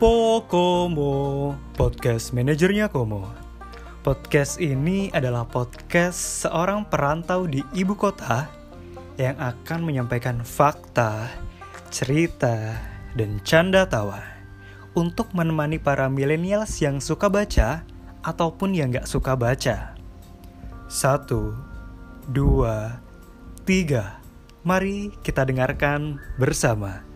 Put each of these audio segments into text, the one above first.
Pokomo, podcast manajernya Komo. Podcast ini adalah podcast seorang perantau di ibu kota yang akan menyampaikan fakta, cerita, dan canda tawa untuk menemani para milenials yang suka baca ataupun yang gak suka baca. Satu, dua, tiga. Mari kita dengarkan bersama.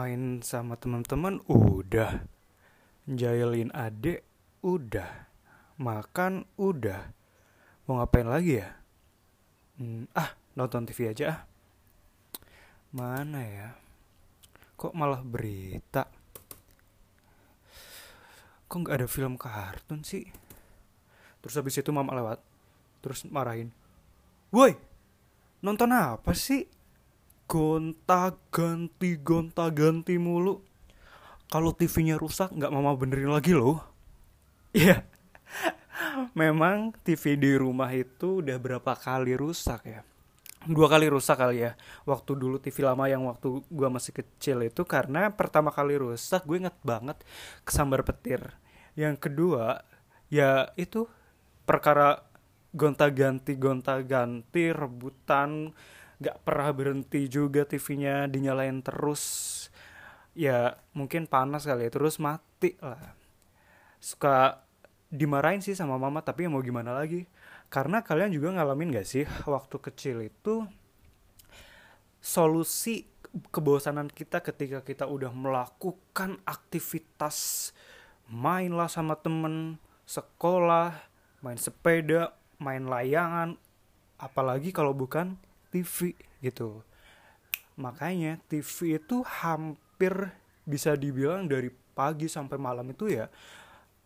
Main sama teman-teman udah. Jailin adek udah. Makan udah. Mau ngapain lagi ya? Hmm, ah, nonton TV aja ah. Mana ya? Kok malah berita? Kok nggak ada film kartun sih? Terus habis itu mama lewat. Terus marahin. Woi, nonton apa sih? Gonta ganti gonta ganti mulu. Kalau TV-nya rusak nggak mama benerin lagi loh. Iya. Memang TV di rumah itu udah berapa kali rusak ya? Dua kali rusak kali ya. Waktu dulu TV lama yang waktu gue masih kecil itu karena pertama kali rusak gue inget banget kesambar petir. Yang kedua ya itu perkara gonta ganti gonta ganti rebutan nggak pernah berhenti juga TV-nya dinyalain terus. Ya mungkin panas kali ya terus mati lah. Suka dimarahin sih sama mama tapi mau gimana lagi? Karena kalian juga ngalamin gak sih waktu kecil itu solusi kebosanan kita ketika kita udah melakukan aktivitas main lah sama temen sekolah main sepeda main layangan apalagi kalau bukan TV gitu. Makanya TV itu hampir bisa dibilang dari pagi sampai malam itu ya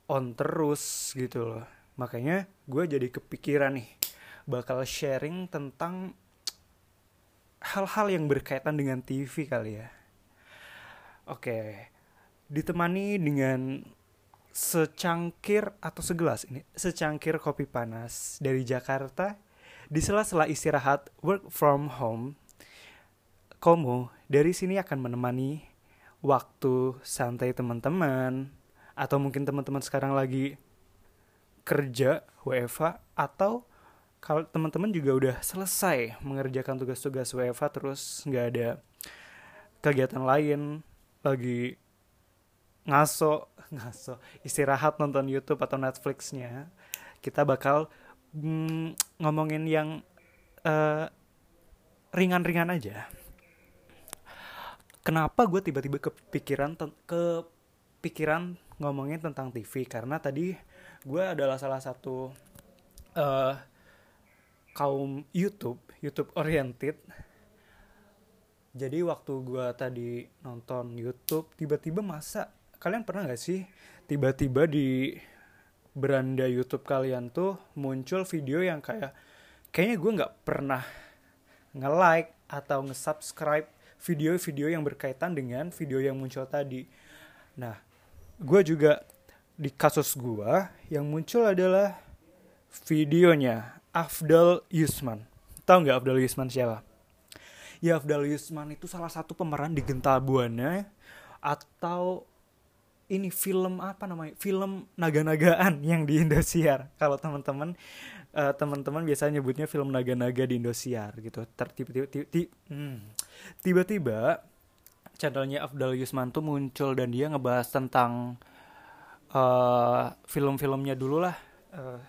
on terus gitu loh. Makanya gue jadi kepikiran nih bakal sharing tentang hal-hal yang berkaitan dengan TV kali ya. Oke ditemani dengan secangkir atau segelas ini secangkir kopi panas dari Jakarta di sela-sela istirahat work from home, Komo dari sini akan menemani waktu santai teman-teman atau mungkin teman-teman sekarang lagi kerja WFA atau kalau teman-teman juga udah selesai mengerjakan tugas-tugas WFA terus nggak ada kegiatan lain lagi ngaso ngaso istirahat nonton YouTube atau Netflixnya kita bakal mm, ngomongin yang ringan ringan-ringan aja. Kenapa gue tiba-tiba kepikiran kepikiran ngomongin tentang TV karena tadi gue adalah salah satu uh, kaum YouTube, YouTube oriented. Jadi waktu gue tadi nonton YouTube, tiba-tiba masa kalian pernah gak sih tiba-tiba di beranda YouTube kalian tuh muncul video yang kayak kayaknya gue nggak pernah nge-like atau nge-subscribe video-video yang berkaitan dengan video yang muncul tadi. Nah, gue juga di kasus gue yang muncul adalah videonya Afdal Yusman. Tahu nggak Afdal Yusman siapa? Ya Afdal Yusman itu salah satu pemeran di Gental Buana atau ini film apa namanya film naga-nagaan yang di Indosiar kalau teman-teman uh, teman-teman biasanya nyebutnya film naga-naga di Indosiar gitu hmm. tiba-tiba channelnya Afdal Yusman tuh muncul dan dia ngebahas tentang uh, film-filmnya dulu lah uh,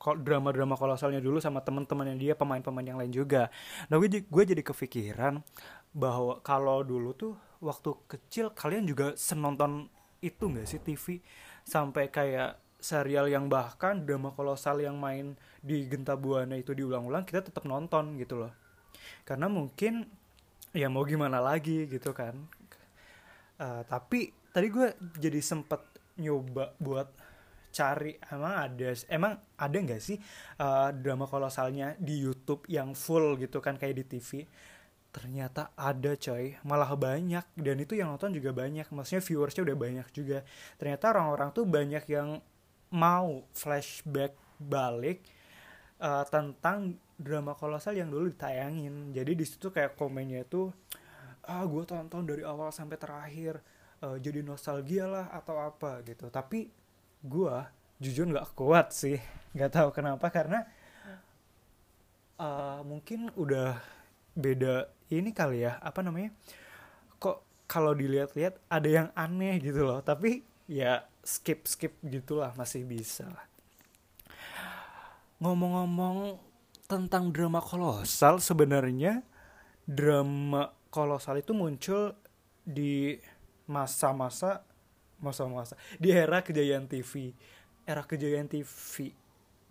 drama-drama kolosalnya dulu sama teman-teman yang dia pemain-pemain yang lain juga. Nah gue gue jadi kepikiran bahwa kalau dulu tuh waktu kecil kalian juga senonton itu nggak sih TV sampai kayak serial yang bahkan drama kolosal yang main di Genta Buana itu diulang-ulang kita tetap nonton gitu loh. Karena mungkin ya mau gimana lagi gitu kan. Uh, tapi tadi gue jadi sempet nyoba buat cari emang ada emang ada nggak sih uh, drama kolosalnya di YouTube yang full gitu kan kayak di TV ternyata ada coy. Malah banyak. Dan itu yang nonton juga banyak. Maksudnya viewersnya udah banyak juga. Ternyata orang-orang tuh banyak yang mau flashback balik uh, tentang drama kolosal yang dulu ditayangin. Jadi di situ kayak komennya itu ah gue tonton dari awal sampai terakhir. Uh, jadi nostalgia lah atau apa gitu. Tapi gue jujur nggak kuat sih. Nggak tahu kenapa. Karena uh, mungkin udah beda ini kali ya apa namanya kok kalau dilihat-lihat ada yang aneh gitu loh tapi ya skip skip gitulah masih bisa ngomong-ngomong tentang drama kolosal sebenarnya drama kolosal itu muncul di masa-masa masa-masa di era kejayaan TV era kejayaan TV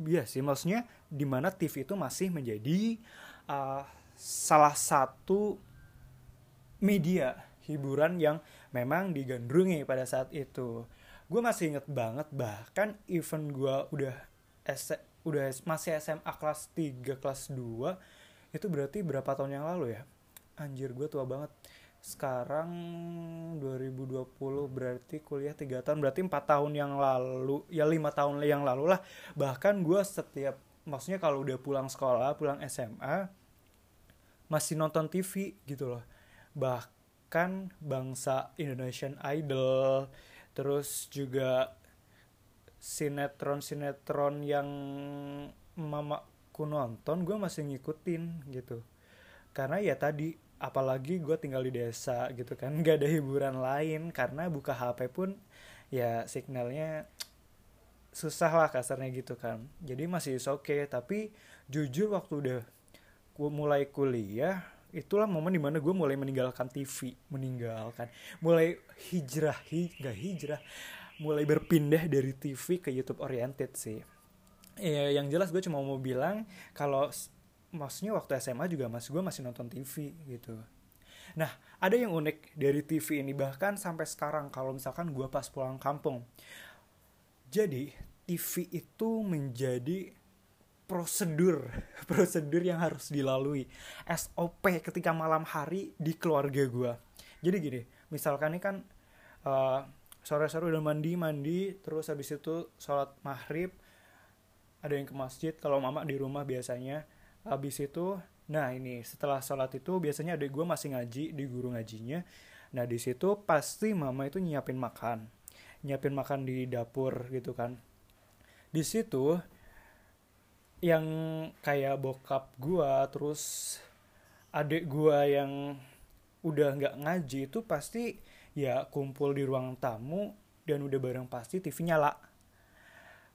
iya sih maksudnya di mana TV itu masih menjadi uh, salah satu media hiburan yang memang digandrungi pada saat itu. Gue masih inget banget bahkan event gue udah S udah masih SMA kelas 3 kelas 2 itu berarti berapa tahun yang lalu ya? Anjir gue tua banget. Sekarang 2020 berarti kuliah 3 tahun berarti empat tahun yang lalu ya lima tahun yang lalu lah. Bahkan gue setiap maksudnya kalau udah pulang sekolah pulang SMA masih nonton TV gitu loh. Bahkan bangsa Indonesian Idol terus juga sinetron-sinetron yang mamaku nonton gue masih ngikutin gitu. Karena ya tadi apalagi gue tinggal di desa gitu kan gak ada hiburan lain. Karena buka HP pun ya signalnya susah lah kasarnya gitu kan. Jadi masih oke okay. tapi jujur waktu udah mulai kuliah itulah momen di mana gue mulai meninggalkan TV meninggalkan mulai hijrah hi, gak hijrah mulai berpindah dari TV ke YouTube oriented sih. Ya, yang jelas gue cuma mau bilang kalau maksudnya waktu SMA juga mas gue masih nonton TV gitu. Nah, ada yang unik dari TV ini bahkan sampai sekarang kalau misalkan gue pas pulang kampung. Jadi, TV itu menjadi prosedur, prosedur yang harus dilalui. SOP ketika malam hari di keluarga gue. Jadi gini, misalkan ini kan uh, sore-sore udah mandi mandi terus habis itu sholat maghrib ada yang ke masjid kalau mama di rumah biasanya habis itu nah ini setelah sholat itu biasanya ada gue masih ngaji di guru ngajinya nah di situ pasti mama itu nyiapin makan nyiapin makan di dapur gitu kan di situ yang kayak bokap gue terus adik gue yang udah nggak ngaji itu pasti ya kumpul di ruang tamu dan udah bareng pasti TV nyala.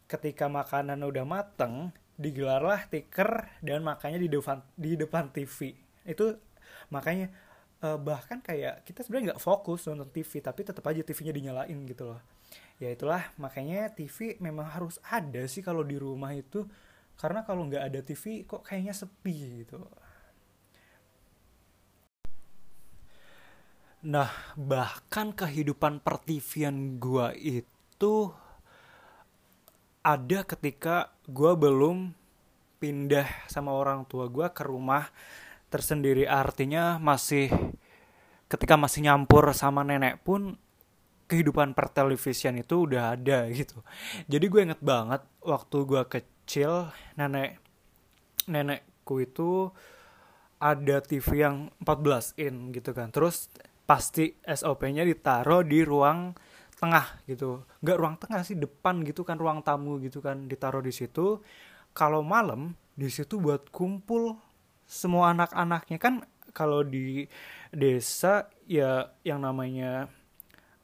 Ketika makanan udah mateng, digelarlah tiker dan makanya di depan di depan TV. Itu makanya uh, bahkan kayak kita sebenarnya nggak fokus nonton TV tapi tetap aja TV-nya dinyalain gitu loh. Ya itulah makanya TV memang harus ada sih kalau di rumah itu karena kalau nggak ada TV kok kayaknya sepi gitu. Nah, bahkan kehidupan pertivian gue itu ada ketika gue belum pindah sama orang tua gue ke rumah tersendiri. Artinya masih ketika masih nyampur sama nenek pun kehidupan pertelevisian itu udah ada gitu. Jadi gue inget banget waktu gue kecil nenek nenekku itu ada TV yang 14 in gitu kan. Terus pasti SOP-nya ditaruh di ruang tengah gitu. Nggak ruang tengah sih depan gitu kan ruang tamu gitu kan ditaruh di situ. Kalau malam di situ buat kumpul semua anak-anaknya. Kan kalau di desa ya yang namanya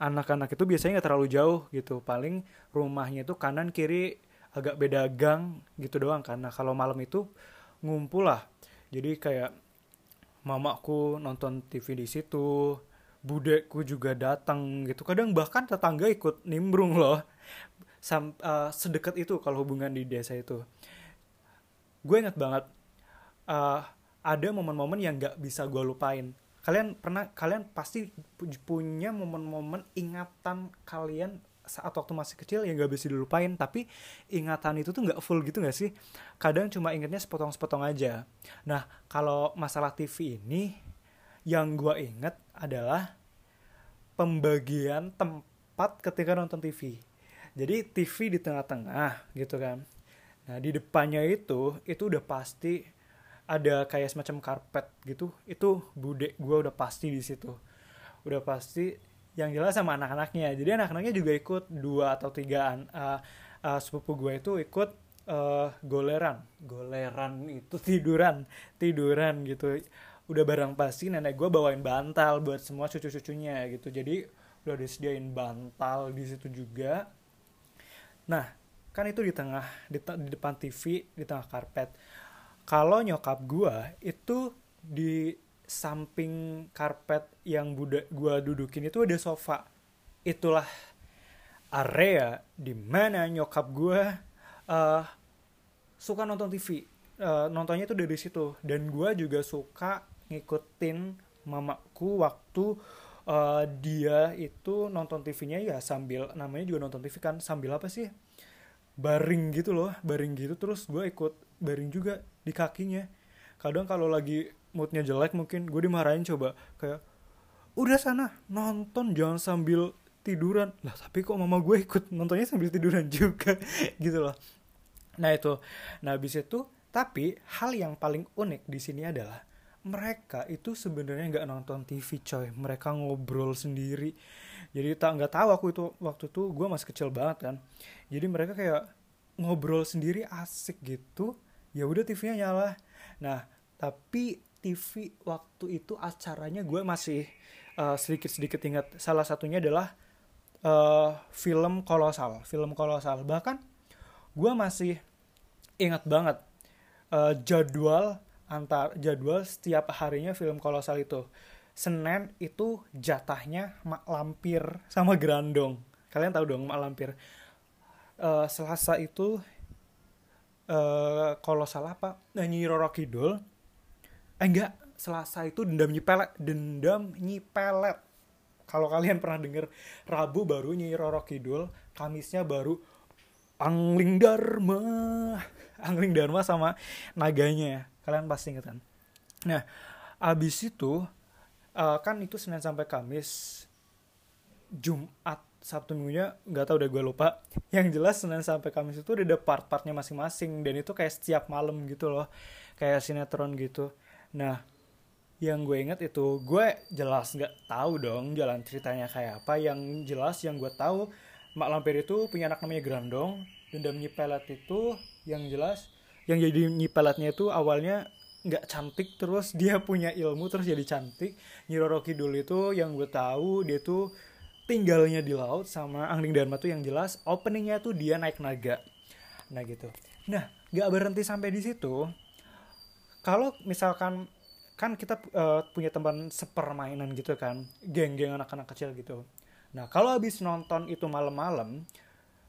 anak-anak itu biasanya nggak terlalu jauh gitu. Paling rumahnya itu kanan kiri agak beda gang gitu doang karena kalau malam itu ngumpul lah. Jadi kayak mamaku nonton TV di situ budekku juga datang gitu. Kadang bahkan tetangga ikut nimbrung loh. Sam, uh, sedekat itu kalau hubungan di desa itu. Gue inget banget uh, ada momen-momen yang nggak bisa gue lupain. Kalian pernah kalian pasti punya momen-momen ingatan kalian saat waktu masih kecil yang gak bisa dilupain tapi ingatan itu tuh nggak full gitu gak sih kadang cuma ingetnya sepotong-sepotong aja nah kalau masalah TV ini yang gue inget adalah pembagian tempat ketika nonton TV. Jadi TV di tengah-tengah gitu kan. nah di depannya itu itu udah pasti ada kayak semacam karpet gitu itu bude gue udah pasti di situ udah pasti yang jelas sama anak-anaknya. Jadi anak-anaknya juga ikut dua atau tigaan. Uh, uh, sepupu gue itu ikut uh, goleran. Goleran itu tiduran tiduran gitu. Udah barang pasti nenek gue bawain bantal buat semua cucu-cucunya gitu. Jadi udah disediain bantal di situ juga. Nah kan itu di tengah di, di depan TV di tengah karpet. Kalau nyokap gua itu di samping karpet yang budak gua dudukin itu ada sofa. Itulah area di mana nyokap gua uh, suka nonton TV uh, nontonnya itu dari situ. Dan gua juga suka ngikutin mamaku waktu uh, dia itu nonton TV-nya ya sambil namanya juga nonton TV kan sambil apa sih? Baring gitu loh baring gitu. Terus gue ikut baring juga di kakinya. Kadang kalau lagi moodnya jelek mungkin gue dimarahin coba. Kayak udah sana nonton jangan sambil tiduran. Lah tapi kok mama gue ikut nontonnya sambil tiduran juga? Gitu loh. Nah itu. Nah habis itu tapi hal yang paling unik di sini adalah mereka itu sebenarnya nggak nonton TV coy. Mereka ngobrol sendiri. Jadi tak nggak tahu aku itu waktu itu gue masih kecil banget kan. Jadi mereka kayak ngobrol sendiri asik gitu. Ya udah TV-nya nyala. Nah tapi TV waktu itu acaranya gue masih uh, sedikit-sedikit ingat. Salah satunya adalah uh, film kolosal film kolosal. Bahkan gue masih ingat banget uh, jadwal antar jadwal setiap harinya film kolosal itu. Senin itu jatahnya Mak Lampir sama Grandong kalian tahu dong Mak Lampir? Uh, Selasa itu uh, kalau salah apa Nyi Roro Kidul eh enggak. Selasa itu dendam nyipelet dendam nyipelet kalau kalian pernah denger Rabu baru Nyi Roro Kidul Kamisnya baru Angling Dharma. Angling Dharma sama naganya kalian pasti inget kan? Nah abis itu uh, kan itu Senin sampai Kamis Jumat Sabtu minggunya nggak tahu udah gue lupa. Yang jelas Senin sampai Kamis itu udah ada part-partnya masing-masing. Dan itu kayak setiap malam gitu loh. Kayak sinetron gitu nah yang gue inget itu gue jelas nggak tahu dong jalan ceritanya kayak apa. Yang jelas yang gue tahu Mak Lampir itu punya anak namanya Grandong. Dendam nyipelet itu yang jelas yang jadi nyipeletnya itu awalnya nggak cantik terus dia punya ilmu terus jadi cantik. Nyiroro Kidul itu yang gue tahu dia tuh tinggalnya di laut sama Angling Dharma tuh yang jelas openingnya tuh dia naik naga. Nah gitu. Nah gak berhenti sampai di situ kalau misalkan kan kita uh, punya teman sepermainan gitu kan geng-geng anak-anak kecil gitu. Nah kalau habis nonton itu malam-malam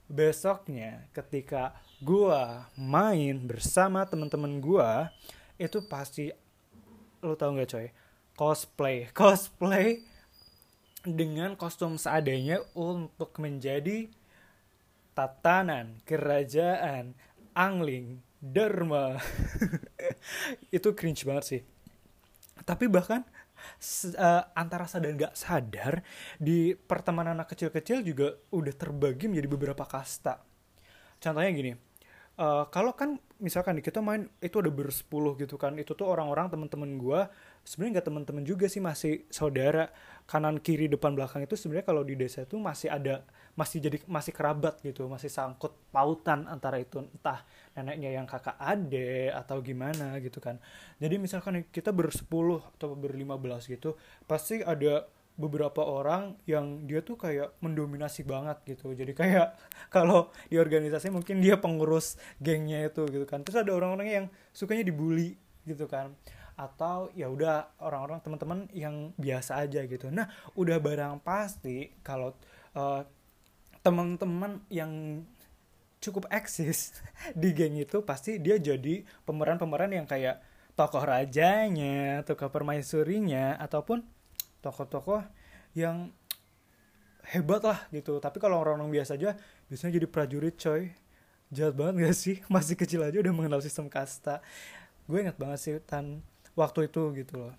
besoknya ketika gua main bersama teman-teman gua itu pasti lo tau nggak coy? Cosplay. Cosplay dengan kostum seadanya untuk menjadi tatanan kerajaan Angling Dharma. itu cringe banget sih. Tapi bahkan uh, antara sadar gak sadar di pertemanan anak kecil-kecil juga udah terbagi menjadi beberapa kasta. Contohnya gini, uh, kalau kan misalkan kita main itu ada bersepuluh gitu kan, itu tuh orang-orang teman-teman gue sebenarnya nggak teman-teman juga sih masih saudara kanan kiri depan belakang itu sebenarnya kalau di desa itu masih ada masih jadi masih kerabat gitu masih sangkut pautan antara itu entah neneknya yang kakak ade atau gimana gitu kan. Jadi misalkan kita bersepuluh atau berlima belas gitu pasti ada beberapa orang yang dia tuh kayak mendominasi banget gitu. Jadi kayak kalau di organisasi mungkin dia pengurus gengnya itu gitu kan. Terus ada orang-orang yang sukanya dibully gitu kan. Atau ya udah orang-orang teman-teman yang biasa aja gitu. Nah udah barang pasti kalau uh, teman-teman yang cukup eksis di geng itu pasti dia jadi pemeran-pemeran yang kayak tokoh rajanya, tokoh permaisurinya ataupun tokoh-tokoh yang hebat lah gitu. Tapi kalau orang-orang biasa aja biasanya jadi prajurit coy. Jahat banget gak sih? Masih kecil aja udah mengenal sistem kasta. Gue inget banget sih tan waktu itu gitu loh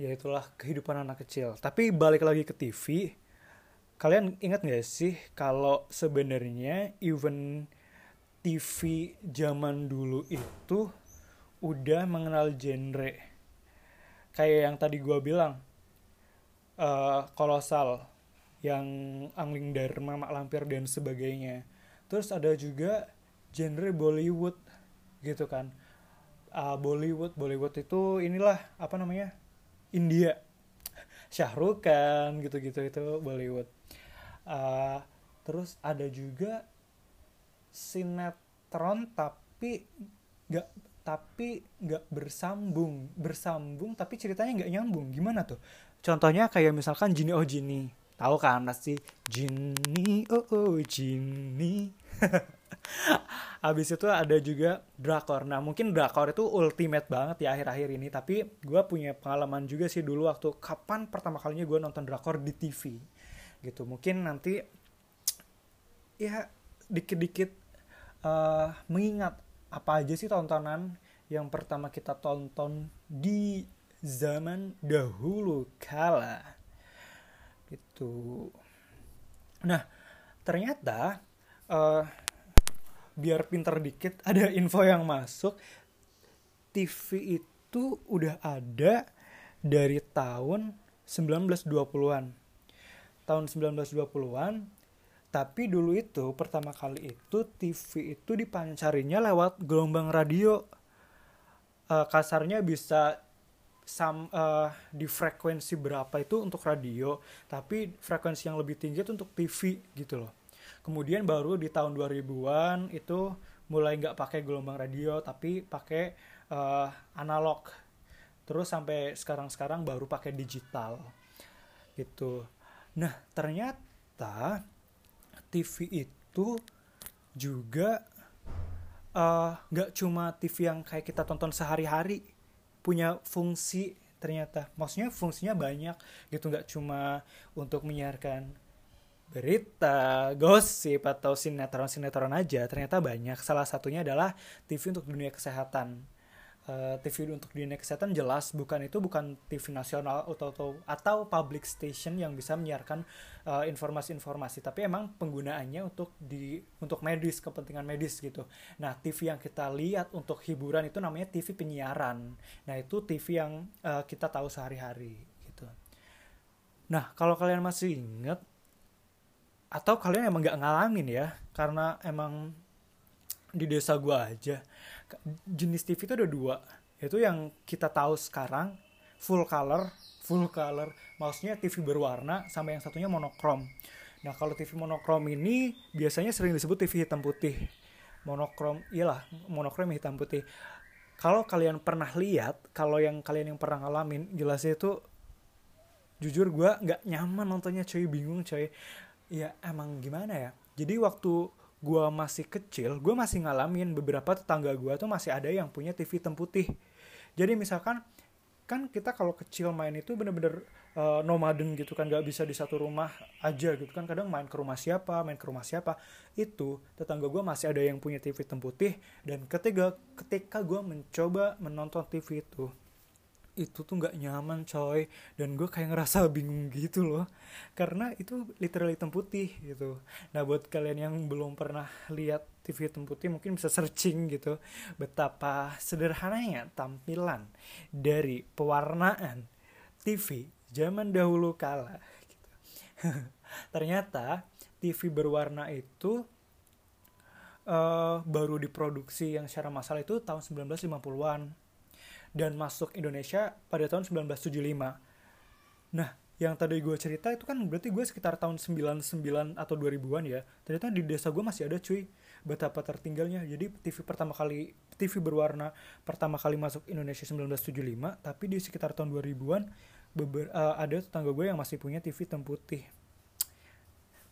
ya itulah kehidupan anak kecil tapi balik lagi ke TV kalian ingat gak sih kalau sebenarnya event TV zaman dulu itu udah mengenal genre kayak yang tadi gue bilang uh, kolosal yang Angling Dharma, Mak Lampir dan sebagainya. Terus ada juga genre Bollywood gitu kan. Uh, Bollywood, Bollywood itu inilah apa namanya? India. Syahrukh Khan gitu-gitu itu Bollywood. Uh, terus ada juga sinetron tapi nggak tapi nggak bersambung bersambung tapi ceritanya nggak nyambung gimana tuh contohnya kayak misalkan Jini oh Jini tahu kan pasti Jini oh oh Jini Abis itu ada juga drakor. Nah mungkin drakor itu ultimate banget ya akhir-akhir ini. Tapi gue punya pengalaman juga sih dulu waktu kapan pertama kalinya gue nonton drakor di TV. Gitu. Mungkin nanti ya dikit-dikit uh, mengingat apa aja sih tontonan yang pertama kita tonton di zaman dahulu kala. Gitu. Nah ternyata uh, biar pinter dikit ada info yang masuk. TV itu udah ada dari tahun 1920-an tahun 1920-an tapi dulu itu pertama kali itu TV itu dipancarinya lewat gelombang radio. Uh, kasarnya bisa sam, uh, di frekuensi berapa itu untuk radio, tapi frekuensi yang lebih tinggi itu untuk TV gitu loh. Kemudian baru di tahun 2000-an itu mulai nggak pakai gelombang radio tapi pakai uh, analog. Terus sampai sekarang-sekarang baru pakai digital. Gitu. Nah, ternyata TV itu juga eh, nggak uh, cuma TV yang kayak kita tonton sehari-hari punya fungsi ternyata. Maksudnya fungsinya banyak gitu nggak cuma untuk menyiarkan berita, gosip atau sinetron-sinetron aja ternyata banyak. Salah satunya adalah TV untuk dunia kesehatan uh, eh, TV untuk dunia kesehatan jelas bukan itu bukan TV nasional atau atau, atau public station yang bisa menyiarkan uh, informasi-informasi tapi emang penggunaannya untuk di untuk medis kepentingan medis gitu. Nah TV yang kita lihat untuk hiburan itu namanya TV penyiaran. Nah itu TV yang uh, kita tahu sehari-hari gitu. Nah kalau kalian masih inget atau kalian emang nggak ngalamin ya karena emang di desa gua aja jenis TV itu ada dua. Yaitu yang kita tahu sekarang full color full color. Maksudnya TV berwarna sama yang satunya monokrom. Nah kalau TV monokrom ini biasanya sering disebut TV hitam putih. Monokrom iyalah monokrom hitam putih. Kalau kalian pernah lihat kalau yang kalian yang pernah ngalamin jelasnya itu jujur gue nggak nyaman nontonnya coy. Bingung coy. Ya emang gimana ya? Jadi waktu gue masih kecil gue masih ngalamin beberapa tetangga gue tuh masih ada yang punya TV hitam putih. Jadi misalkan kan kita kalau kecil main itu bener-bener uh, nomaden gitu kan gak bisa di satu rumah aja gitu kan. Kadang main ke rumah siapa main ke rumah siapa. Itu tetangga gue masih ada yang punya TV hitam putih. Dan ketika ketika gue mencoba menonton TV itu itu tuh nggak nyaman coy. Dan gue kayak ngerasa bingung gitu loh. Karena itu literally hitam putih gitu. Nah buat kalian yang belum pernah lihat TV hitam putih mungkin bisa searching gitu betapa sederhananya tampilan dari pewarnaan TV zaman dahulu kala gitu. ternyata TV berwarna itu uh, baru diproduksi yang secara massal itu tahun 1950-an dan masuk Indonesia pada tahun 1975. Nah, yang tadi gue cerita itu kan berarti gue sekitar tahun 99 atau 2000-an ya. Ternyata di desa gue masih ada cuy. Betapa tertinggalnya. Jadi TV pertama kali TV berwarna pertama kali masuk Indonesia 1975, tapi di sekitar tahun 2000-an beber, uh, ada tetangga gue yang masih punya TV hitam putih.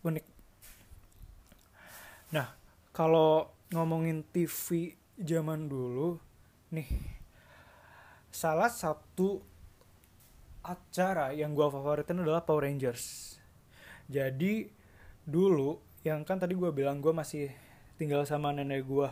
Unik. Nah, kalau ngomongin TV zaman dulu, nih salah satu acara yang gue favoritin adalah Power Rangers. Jadi dulu yang kan tadi gue bilang gue masih tinggal sama nenek gue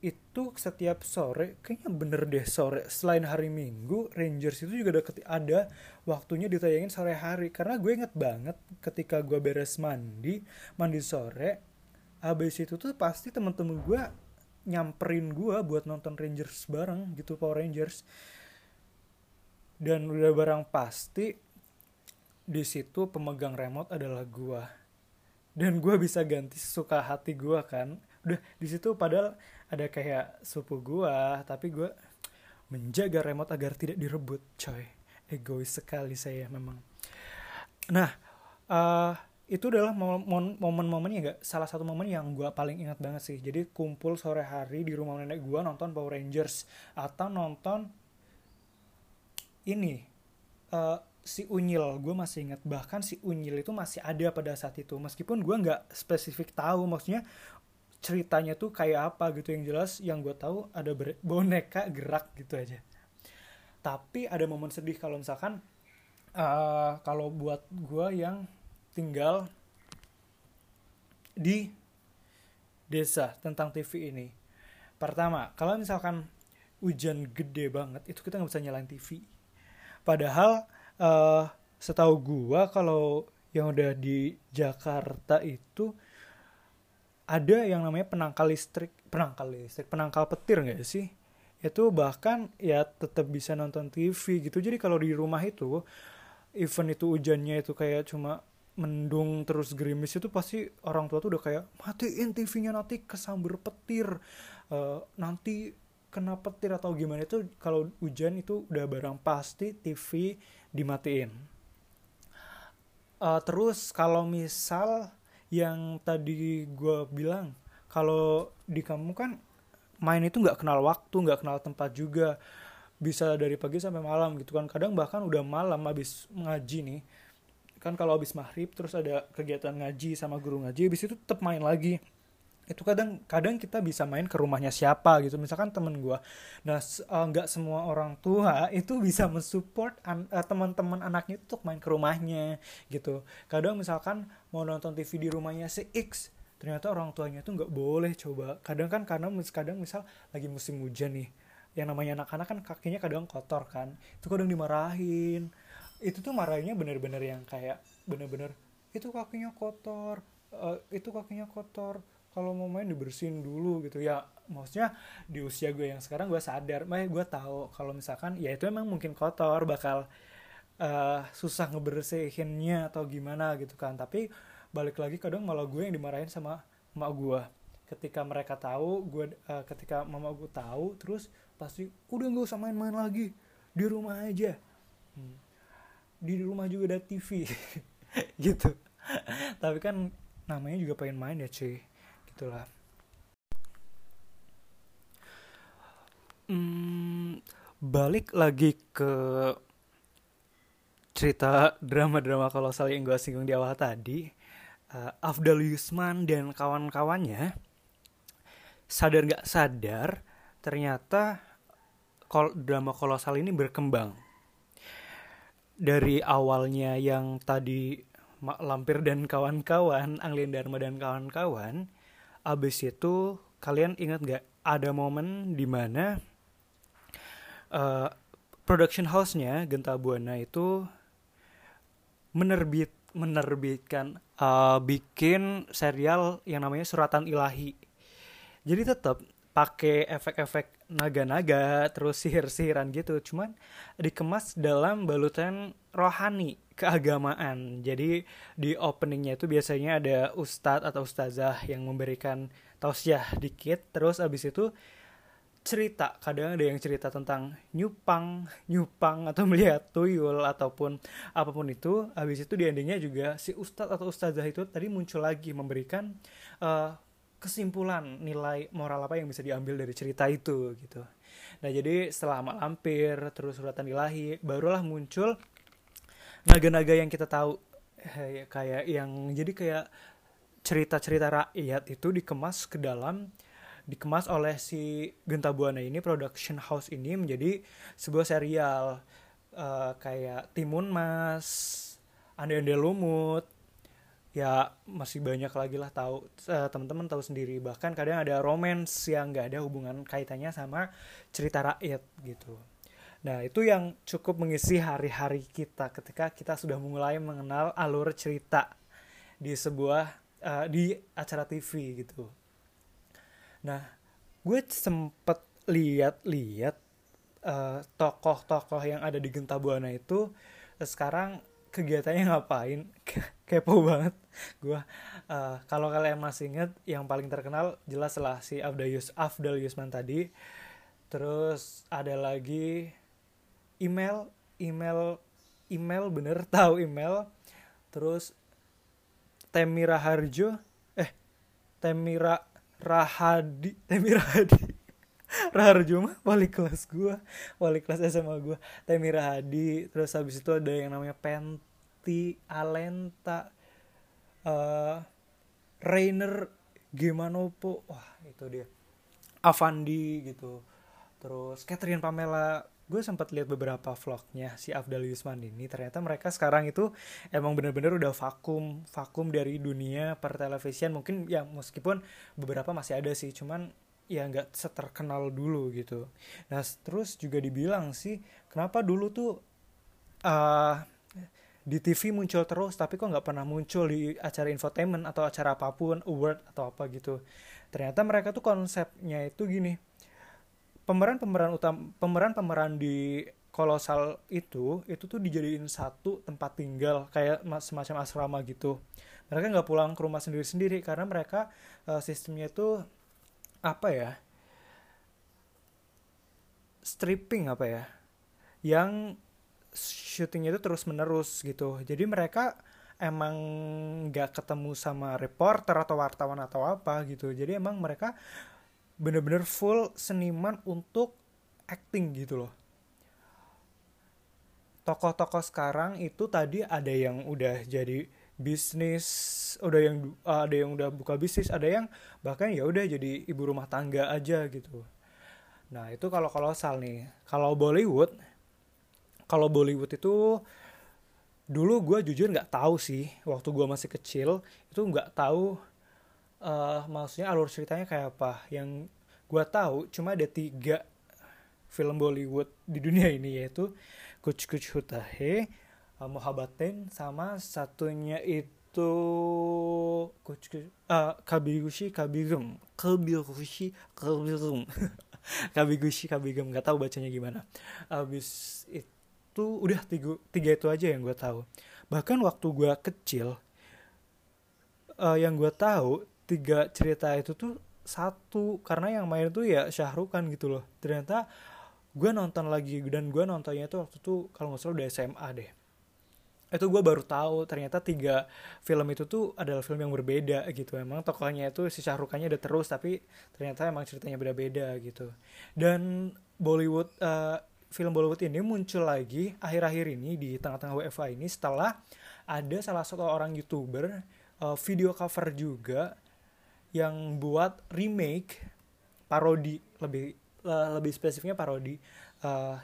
itu setiap sore kayaknya bener deh sore selain hari minggu Rangers itu juga ada, ada waktunya ditayangin sore hari karena gue inget banget ketika gue beres mandi mandi sore abis itu tuh pasti temen-temen gue nyamperin gue buat nonton Rangers bareng gitu Power Rangers. Dan udah barang pasti di situ pemegang remote adalah gue dan gue bisa ganti suka hati gue kan. Udah di situ padahal ada kayak supu gue tapi gue menjaga remote agar tidak direbut coy. Egois sekali saya memang. Nah uh, itu adalah momen-momen ya gak salah satu momen yang gue paling ingat banget sih. Jadi kumpul sore hari di rumah nenek gue nonton Power Rangers atau nonton ini uh, si Unyil. Gue masih ingat. Bahkan si Unyil itu masih ada pada saat itu. Meskipun gue nggak spesifik tahu maksudnya ceritanya tuh kayak apa gitu. Yang jelas yang gue tahu ada boneka gerak gitu aja. Tapi ada momen sedih kalau misalkan uh, kalau buat gue yang tinggal di desa tentang TV ini. Pertama, kalau misalkan hujan gede banget, itu kita nggak bisa nyalain TV. Padahal uh, setahu gua kalau yang udah di Jakarta itu ada yang namanya penangkal listrik, penangkal listrik, penangkal petir nggak sih? Itu bahkan ya tetap bisa nonton TV gitu. Jadi kalau di rumah itu, event itu hujannya itu kayak cuma mendung terus gerimis itu pasti orang tua tuh udah kayak matiin TV-nya nanti kesambar petir. Uh, nanti kena petir atau gimana itu kalau hujan itu udah barang pasti TV dimatiin. Uh, terus kalau misal yang tadi gue bilang kalau di kamu kan main itu nggak kenal waktu nggak kenal tempat juga. Bisa dari pagi sampai malam gitu kan. Kadang bahkan udah malam habis ngaji nih kan kalau habis maghrib terus ada kegiatan ngaji sama guru ngaji habis itu tetap main lagi. Itu kadang kadang kita bisa main ke rumahnya siapa gitu. Misalkan temen gue nah eh, nggak uh, semua orang tua itu bisa mensupport an, uh, teman-teman anaknya untuk main ke rumahnya gitu. Kadang misalkan mau nonton TV di rumahnya si X ternyata orang tuanya tuh nggak boleh coba. Kadang kan karena kadang misal lagi musim hujan nih yang namanya anak-anak kan kakinya kadang kotor kan. Itu kadang dimarahin itu tuh marahnya bener-bener yang kayak bener-bener itu kakinya kotor uh, itu kakinya kotor kalau mau main dibersihin dulu gitu. Ya maksudnya di usia gue yang sekarang gue sadar mah gue tahu kalau misalkan ya itu emang mungkin kotor bakal uh, susah ngebersihinnya atau gimana gitu kan. Tapi balik lagi kadang malah gue yang dimarahin sama emak gue. Ketika mereka tahu gue uh, ketika mama gue tahu terus pasti udah gak usah main-main lagi di rumah aja. Hmm di rumah juga ada TV gitu. Tapi kan namanya juga pengen main ya cuy. Gitulah. Hmm, balik lagi ke cerita drama-drama kalau yang gue singgung di awal tadi uh, Afdal Yusman dan kawan-kawannya sadar nggak sadar ternyata kol drama kolosal ini berkembang dari awalnya yang tadi Mak Lampir dan kawan-kawan, Anglin Dharma dan kawan-kawan, abis itu kalian ingat gak ada momen di mana uh, production house-nya Genta Buana itu menerbit menerbitkan uh, bikin serial yang namanya Suratan Ilahi. Jadi tetap pakai efek-efek naga-naga terus sihir-sihiran gitu. Cuman dikemas dalam balutan rohani keagamaan. Jadi di openingnya itu biasanya ada ustadz atau ustazah yang memberikan tausiah dikit terus abis itu cerita. Kadang ada yang cerita tentang nyupang nyupang atau melihat tuyul ataupun apa pun itu. Habis itu di endingnya juga si ustadz atau ustazah itu tadi muncul lagi memberikan uh, kesimpulan nilai moral apa yang bisa diambil dari cerita itu gitu. Nah jadi setelah amal lampir terus suratan ilahi barulah muncul naga-naga yang kita tahu eh, kayak yang jadi kayak cerita-cerita rakyat itu dikemas ke dalam dikemas oleh si Genta Buana ini production house ini menjadi sebuah serial uh, kayak Timun Mas, Ande Ande Lumut, ya masih banyak lagi lah tahu uh, teman-teman tahu sendiri. Bahkan kadang ada romance yang nggak ada hubungan kaitannya sama cerita rakyat gitu. Nah itu yang cukup mengisi hari-hari kita ketika kita sudah mulai mengenal alur cerita di sebuah uh, di acara TV gitu. Nah gue sempet lihat-lihat uh, tokoh-tokoh yang ada di Genta Buana itu sekarang kegiatannya ngapain? Kepo banget gue uh, kalau kalian masih inget yang paling terkenal jelas lah si Afdal, Yus Afdal Yusman tadi. Terus ada lagi email email email bener tahu email. Terus Temira Harjo eh Temira Rahadi Temira Hadi Raharjo mah wali kelas gue wali kelas SMA gue Temira Hadi terus habis itu ada yang namanya Penti Alenta uh, Rainer Gimanopo wah itu dia. Avandi gitu. Terus Catherine Pamela. Gue sempat lihat beberapa vlognya si Afdal Yusman ini. Ternyata mereka sekarang itu emang bener-bener udah vakum vakum dari dunia pertelevisian. Mungkin ya meskipun beberapa masih ada sih cuman ya nggak seterkenal dulu gitu. Nah terus juga dibilang sih kenapa dulu tuh uh, di TV muncul terus tapi kok nggak pernah muncul di acara infotainment atau acara apa pun award atau apa gitu. Ternyata mereka tuh konsepnya itu gini pemeran-pemeran utama pemeran-pemeran di kolosal itu itu tuh dijadiin satu tempat tinggal kayak semacam asrama gitu. Mereka nggak pulang ke rumah sendiri-sendiri karena mereka uh, sistemnya itu apa ya stripping apa ya yang syutingnya itu terus menerus gitu. Jadi mereka emang nggak ketemu sama reporter atau wartawan atau apa gitu. Jadi emang mereka bener-bener full seniman untuk acting gitu loh. Tokoh-tokoh sekarang itu tadi ada yang udah jadi bisnis udah yang ada yang udah buka bisnis ada yang bahkan ya udah jadi ibu rumah tangga aja gitu. Nah itu kalau kolosal nih. Kalau Bollywood kalau Bollywood itu dulu gue jujur nggak tahu sih waktu gue masih kecil itu nggak tahu uh, maksudnya alur ceritanya kayak apa. Yang gue tahu cuma ada tiga film Bollywood di dunia ini yaitu Kuch Kuch Hutahe uh, Mohabatin sama satunya itu uh, Kabigushi Kabigum. Kabigushi Kabigum. Kabigushi Kabigum. Nggak tahu bacanya gimana. Abis itu udah tiga, tiga itu aja yang gue tahu. Bahkan waktu gue kecil uh, yang gue tahu tiga cerita itu tuh satu. Karena yang main tuh ya Syahrukan gitu loh. Ternyata gue nonton lagi dan gue nontonnya tuh waktu itu kalau nggak salah udah SMA deh itu gue baru tahu ternyata tiga film itu tuh adalah film yang berbeda gitu. Emang tokohnya itu si Syahrukannya udah terus tapi ternyata emang ceritanya beda-beda gitu. Dan Bollywood uh, film Bollywood ini muncul lagi akhir-akhir ini di tengah-tengah WFA ini setelah ada salah satu orang youtuber uh, video cover juga yang buat remake parodi lebih uh, lebih spesifiknya parodi. Uh,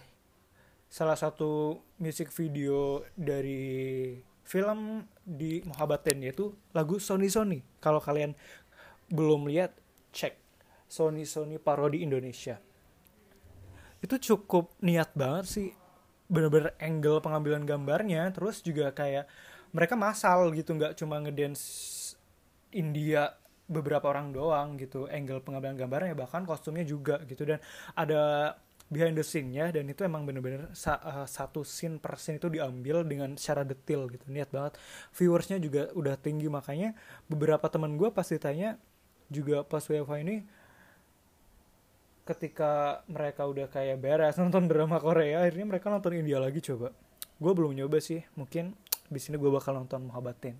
salah satu music video dari film di Mohabaten yaitu lagu Sony Sony. Kalau kalian belum lihat cek. Sony Sony parodi Indonesia. Itu cukup niat banget sih. Bener-bener angle pengambilan gambarnya terus juga kayak mereka masal gitu nggak cuma ngedance India beberapa orang doang gitu angle pengambilan gambarnya bahkan kostumnya juga gitu. Dan ada behind the scene-nya dan itu emang bener-bener sa uh, satu scene per scene itu diambil dengan secara detail gitu. Niat banget. Viewersnya juga udah tinggi makanya beberapa teman gue pasti tanya juga pas WFH ini ketika mereka udah kayak beres nonton drama Korea akhirnya mereka nonton India lagi coba. Gue belum nyoba sih. Mungkin di sini gue bakal nonton Muhabbatin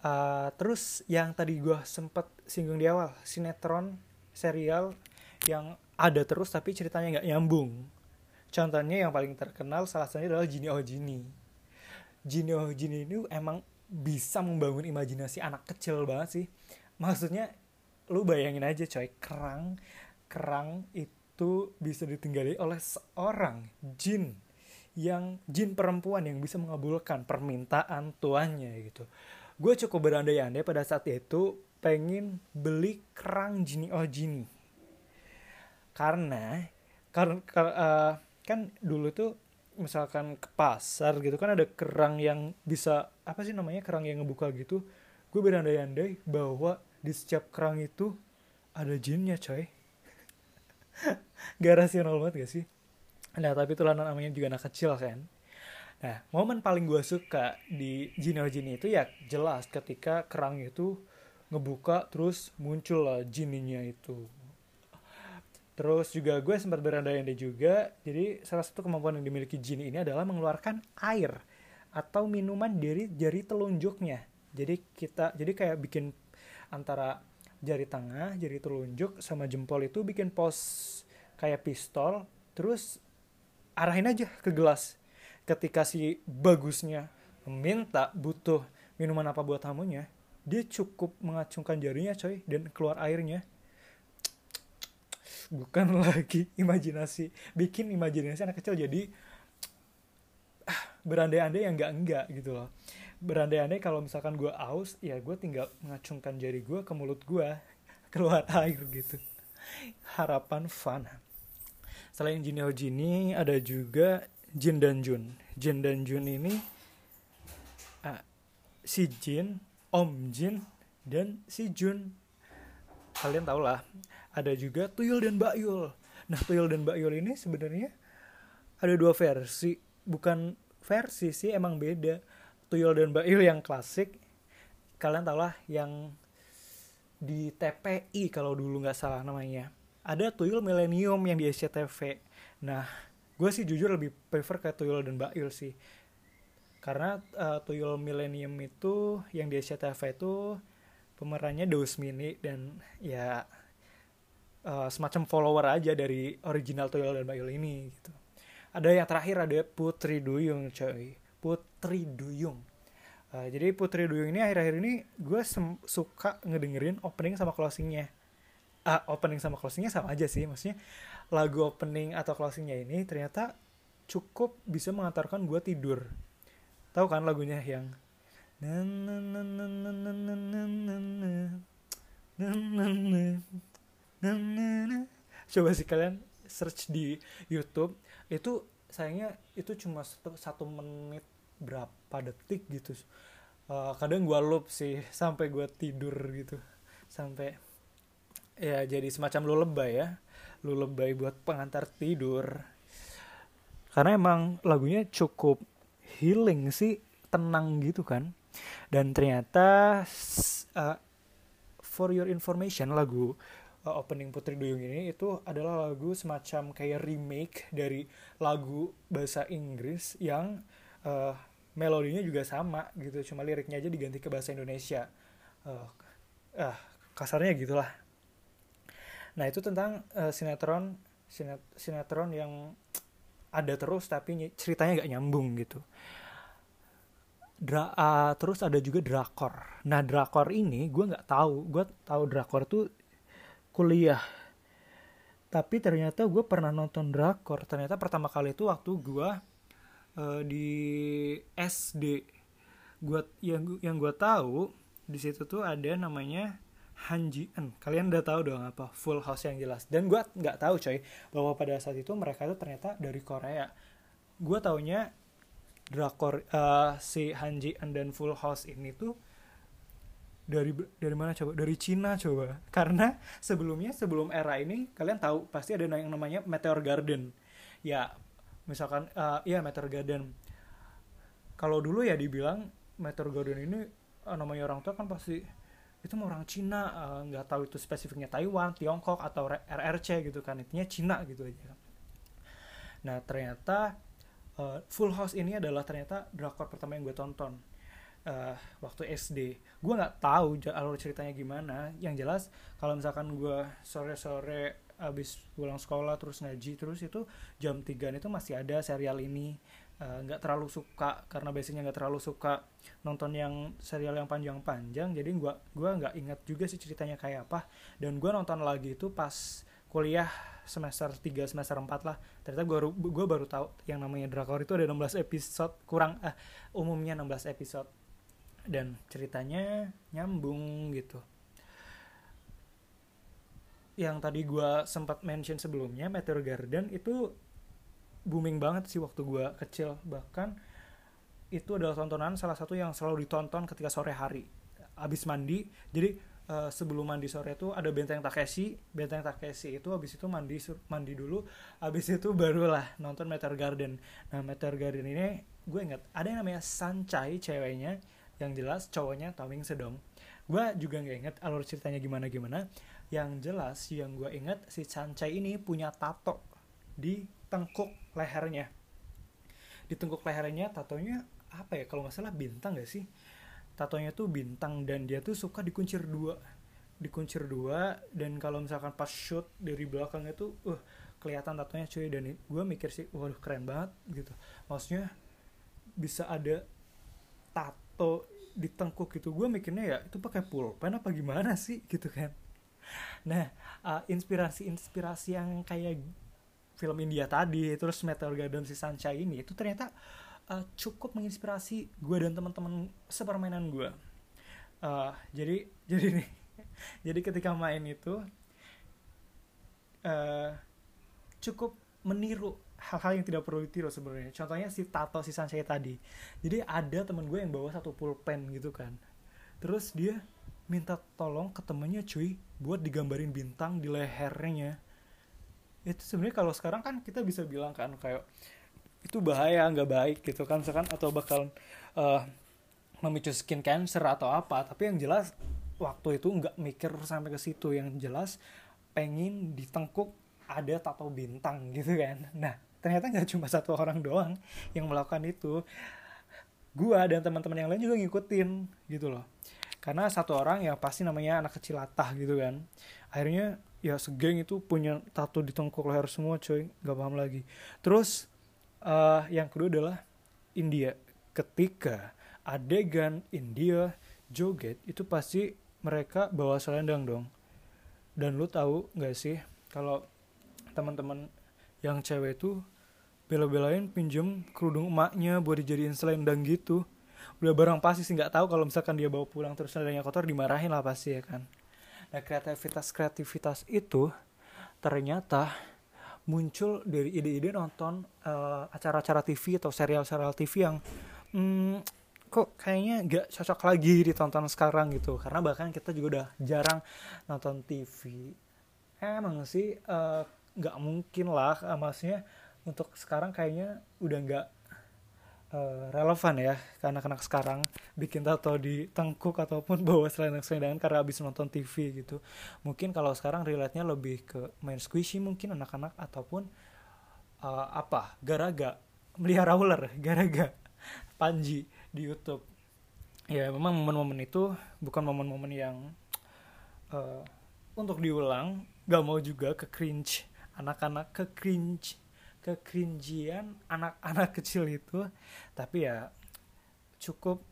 Uh, terus yang tadi gue sempet singgung di awal sinetron serial yang ada terus tapi ceritanya nggak nyambung. Contohnya yang paling terkenal salah satunya adalah Jini Oh Jini Jini Oh Jini ini emang bisa membangun imajinasi anak kecil banget sih. Maksudnya lu bayangin aja coy kerang kerang itu bisa ditinggali oleh seorang jin yang jin perempuan yang bisa mengabulkan permintaan tuannya gitu. Gue cukup berandai-andai pada saat itu pengen beli kerang Jini Oh Jini karena karena uh, kan dulu tuh misalkan ke pasar gitu kan ada kerang yang bisa apa sih namanya kerang yang ngebuka gitu. Gue berandai-andai bahwa di setiap kerang itu ada jinnya coy. Gak rasional banget gak sih? Nah tapi itulah namanya juga anak kecil kan. Nah momen paling gue suka di Jin Jin itu ya jelas ketika kerang itu ngebuka terus muncul lah jininya itu Terus juga gue sempat berandai-andai juga. Jadi salah satu kemampuan yang dimiliki jin ini adalah mengeluarkan air atau minuman dari jari telunjuknya. Jadi kita jadi kayak bikin antara jari tengah, jari telunjuk sama jempol itu bikin pos kayak pistol, terus arahin aja ke gelas. Ketika si bagusnya meminta butuh minuman apa buat tamunya, dia cukup mengacungkan jarinya coy dan keluar airnya. Bukan lagi imajinasi. Bikin imajinasi anak kecil jadi ah, berandai-andai yang enggak enggak gitu loh. Berandai-andai kalau misalkan gue aus ya gue tinggal mengacungkan jari gue ke mulut gue keluar air gitu. Harapan fun. Selain Jin Ho Jini ada juga Jin dan Jun. Jin dan Jun ini uh, si Jin Om Jin dan si Jun. Kalian tau lah ada juga Tuyul dan Bayul nah Tuyul dan Bayul ini sebenarnya ada dua versi. Bukan versi sih emang beda. Tuyul dan Bayul yang klasik kalian tau lah yang di TPI kalau dulu nggak salah namanya. Ada Tuyul Millennium yang di SCTV nah gue sih jujur lebih prefer ke Tuyul dan Bayul sih karena uh, Tuyul Millennium itu yang di SCTV itu pemerannya Dos Mini dan ya uh, semacam follower aja dari original Toyol dan Bayul ini gitu. Ada yang terakhir ada Putri Duyung coy. Putri Duyung. Uh, jadi Putri Duyung ini akhir-akhir ini gue suka ngedengerin opening sama closingnya. Uh, opening sama closingnya sama aja sih. Maksudnya lagu opening atau closingnya ini ternyata cukup bisa mengantarkan gue tidur. Tahu kan lagunya yang coba sih kalian search di YouTube itu sayangnya itu cuma satu, satu menit berapa detik gitu uh, kadang gue loop sih sampai gue tidur gitu sampai ya jadi semacam lu lebay ya lu lebay buat pengantar tidur karena emang lagunya cukup healing sih tenang gitu kan. Dan ternyata uh, for your information lagu uh, opening Putri Duyung ini itu adalah lagu semacam kayak remake dari lagu bahasa Inggris yang uh, melodinya juga sama gitu cuma liriknya aja diganti ke bahasa Indonesia. Uh, uh, kasarnya gitulah. Nah itu tentang uh, sinetron sinet, sinetron yang ada terus tapi ceritanya gak nyambung gitu Dra uh, terus ada juga drakor. Nah drakor ini gue nggak tahu, gue tahu drakor tuh kuliah. Tapi ternyata gue pernah nonton drakor. Ternyata pertama kali itu waktu gue uh, di SD. Gue yang yang gue tahu di situ tuh ada namanya Hanjian. Kalian udah tahu dong apa Full House yang jelas. Dan gue nggak tahu coy bahwa pada saat itu mereka itu ternyata dari Korea. Gue taunya drakor uh, si Hanji then Full House ini tuh dari dari mana coba dari Cina coba karena sebelumnya sebelum era ini kalian tahu pasti ada yang namanya Meteor Garden ya misalkan uh, ya Meteor Garden kalau dulu ya dibilang Meteor Garden ini uh, namanya orang tua kan pasti itu mau orang Cina nggak uh, tahu itu spesifiknya Taiwan Tiongkok atau RRC gitu kan intinya Cina gitu aja nah ternyata uh, Full House ini adalah ternyata drakor pertama yang gue tonton uh, waktu SD. Gue nggak tahu alur ceritanya gimana. Yang jelas kalau misalkan gue sore-sore abis pulang sekolah terus ngaji terus itu jam 3 itu masih ada serial ini eh, nggak uh, terlalu suka karena biasanya nggak terlalu suka nonton yang serial yang panjang-panjang jadi gue gua nggak ingat juga sih ceritanya kayak apa. Dan gue nonton lagi itu pas kuliah semester 3 semester 4 lah. Ternyata gue gue baru tahu yang namanya drakor itu ada 16 episode kurang eh umumnya 16 episode. Dan ceritanya nyambung gitu. Yang tadi gue sempat mention sebelumnya Meteor Garden itu booming banget sih waktu gue kecil. Bahkan itu adalah tontonan salah satu yang selalu ditonton ketika sore hari. Abis mandi jadi uh, sebelum mandi sore itu ada benteng Takeshi. Benteng Takeshi itu abis itu mandi mandi dulu. Abis itu barulah nonton Meteor Garden. Nah Meteor Garden ini gue ingat ada yang namanya Sancai ceweknya yang jelas cowoknya Tawing Sedong. Gue juga nggak inget alur ceritanya gimana gimana yang jelas yang gue inget si Sancai ini punya tato di tengkuk lehernya. Di tengkuk lehernya tatonya apa ya? Kalau nggak salah bintang gak sih? Tatonya tuh bintang dan dia tuh suka dikuncir dua. Dikuncir dua dan kalau misalkan pas shoot dari belakangnya tuh uh kelihatan tatonya cuy. Dan gue mikir sih waduh keren banget gitu. Maksudnya bisa ada tato di tengkuk gitu. Gue mikirnya ya itu pakai pulpen apa gimana sih? Gitu kan. Nah uh, inspirasi inspirasi yang kayak film India tadi terus Meteor Garden si Sancha ini itu ternyata uh, cukup menginspirasi gue dan teman-teman sepermainan gue uh, jadi jadi nih jadi ketika main itu uh, cukup meniru hal-hal yang tidak perlu ditiru sebenarnya. Contohnya si tato si Sansei tadi. Jadi ada temen gue yang bawa satu pulpen gitu kan. Terus dia minta tolong ke temennya cuy buat digambarin bintang di lehernya itu sebenarnya kalau sekarang kan kita bisa bilang kan kayak itu bahaya nggak baik gitu kan. Misalkan atau bakal uh, memicu skin cancer atau apa. Tapi yang jelas waktu itu nggak mikir sampai ke situ. Yang jelas pengen ditengkuk ada tato bintang gitu kan. Nah ternyata nggak cuma satu orang doang yang melakukan itu. Gua dan teman-teman yang lain juga ngikutin gitu loh. Karena satu orang ya pasti namanya anak kecil latah gitu kan. Akhirnya ya segeng itu punya tato di tengkuk leher semua coy. Nggak paham lagi. Terus uh, yang kedua adalah India. Ketika adegan India joget itu pasti mereka bawa selendang dong. Dan lu tahu nggak sih kalau teman-teman yang cewek itu bela-belain pinjem kerudung emaknya buat dijadiin selendang gitu. Udah barang pasti sih nggak tahu kalau misalkan dia bawa pulang terus selendangnya kotor dimarahin lah pasti ya kan nah kreativitas kreativitas itu ternyata muncul dari ide-ide nonton uh, acara-acara TV atau serial-serial TV yang hmm, kok kayaknya gak cocok lagi ditonton sekarang gitu. Karena bahkan kita juga udah jarang nonton TV emang sih uh, nggak mungkin lah uh, maksudnya untuk sekarang kayaknya udah nggak uh, relevan ya karena anak-anak sekarang bikin tato di tengkuk ataupun bawa selendang-selendangan karena habis nonton TV gitu. Mungkin kalau sekarang relate-nya lebih ke main squishy mungkin anak-anak ataupun uh, apa garaga melihara ular garaga panji di YouTube. Ya memang momen-momen itu bukan momen-momen yang uh, untuk diulang gak mau juga ke cringe anak-anak ke cringe kekrinjian anak-anak kecil itu tapi ya cukup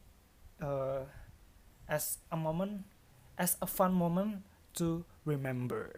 uh, as a moment as a fun moment to remember.